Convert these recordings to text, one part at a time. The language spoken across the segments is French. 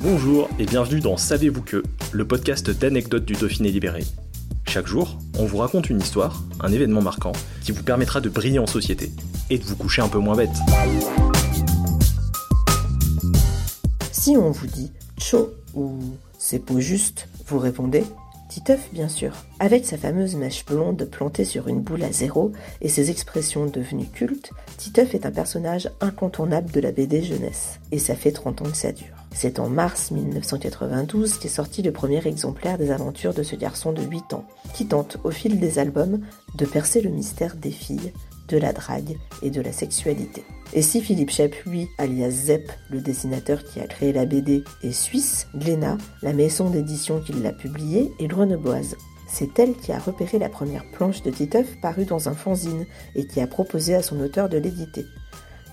Bonjour et bienvenue dans Savez-vous que, le podcast d'anecdotes du Dauphiné libéré. Chaque jour, on vous raconte une histoire, un événement marquant, qui vous permettra de briller en société et de vous coucher un peu moins bête. Si on vous dit chaud ou c'est pas juste, vous répondez Titeuf, bien sûr. Avec sa fameuse mèche blonde plantée sur une boule à zéro et ses expressions devenues cultes, Titeuf est un personnage incontournable de la BD jeunesse. Et ça fait 30 ans que ça dure. C'est en mars 1992 qu'est sorti le premier exemplaire des aventures de ce garçon de 8 ans, qui tente, au fil des albums, de percer le mystère des filles, de la drague et de la sexualité. Et si Philippe lui, alias Zepp, le dessinateur qui a créé la BD, est suisse, Glénat, la maison d'édition qui l'a publiée, est grenobloise. C'est elle qui a repéré la première planche de Titeuf parue dans un fanzine et qui a proposé à son auteur de l'éditer.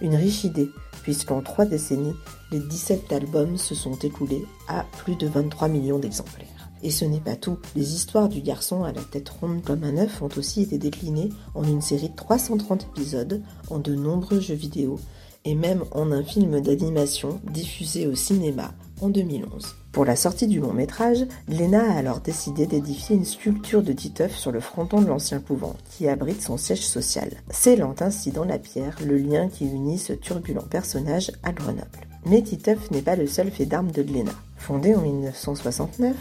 Une riche idée, puisqu'en trois décennies, les 17 albums se sont écoulés à plus de 23 millions d'exemplaires. Et ce n'est pas tout. Les histoires du garçon à la tête ronde comme un œuf ont aussi été déclinées en une série de 330 épisodes, en de nombreux jeux vidéo, et même en un film d'animation diffusé au cinéma en 2011. Pour la sortie du long métrage, Lena a alors décidé d'édifier une sculpture de Titeuf sur le fronton de l'ancien couvent, qui abrite son siège social, scellant ainsi dans la pierre le lien qui unit ce turbulent personnage à Grenoble. Mais Titeuf n'est pas le seul fait d'armes de Lena. Fondée en 1969,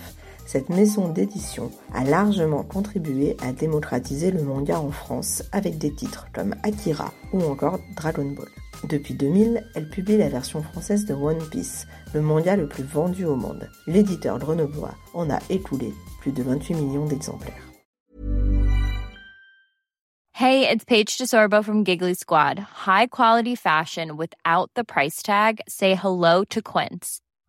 cette maison d'édition a largement contribué à démocratiser le manga en France avec des titres comme Akira ou encore Dragon Ball. Depuis 2000, elle publie la version française de One Piece, le manga le plus vendu au monde. L'éditeur grenoblois en a écoulé plus de 28 millions d'exemplaires. Hey, it's Paige DeSorbo from Giggly Squad. High quality fashion without the price tag. Say hello to Quince.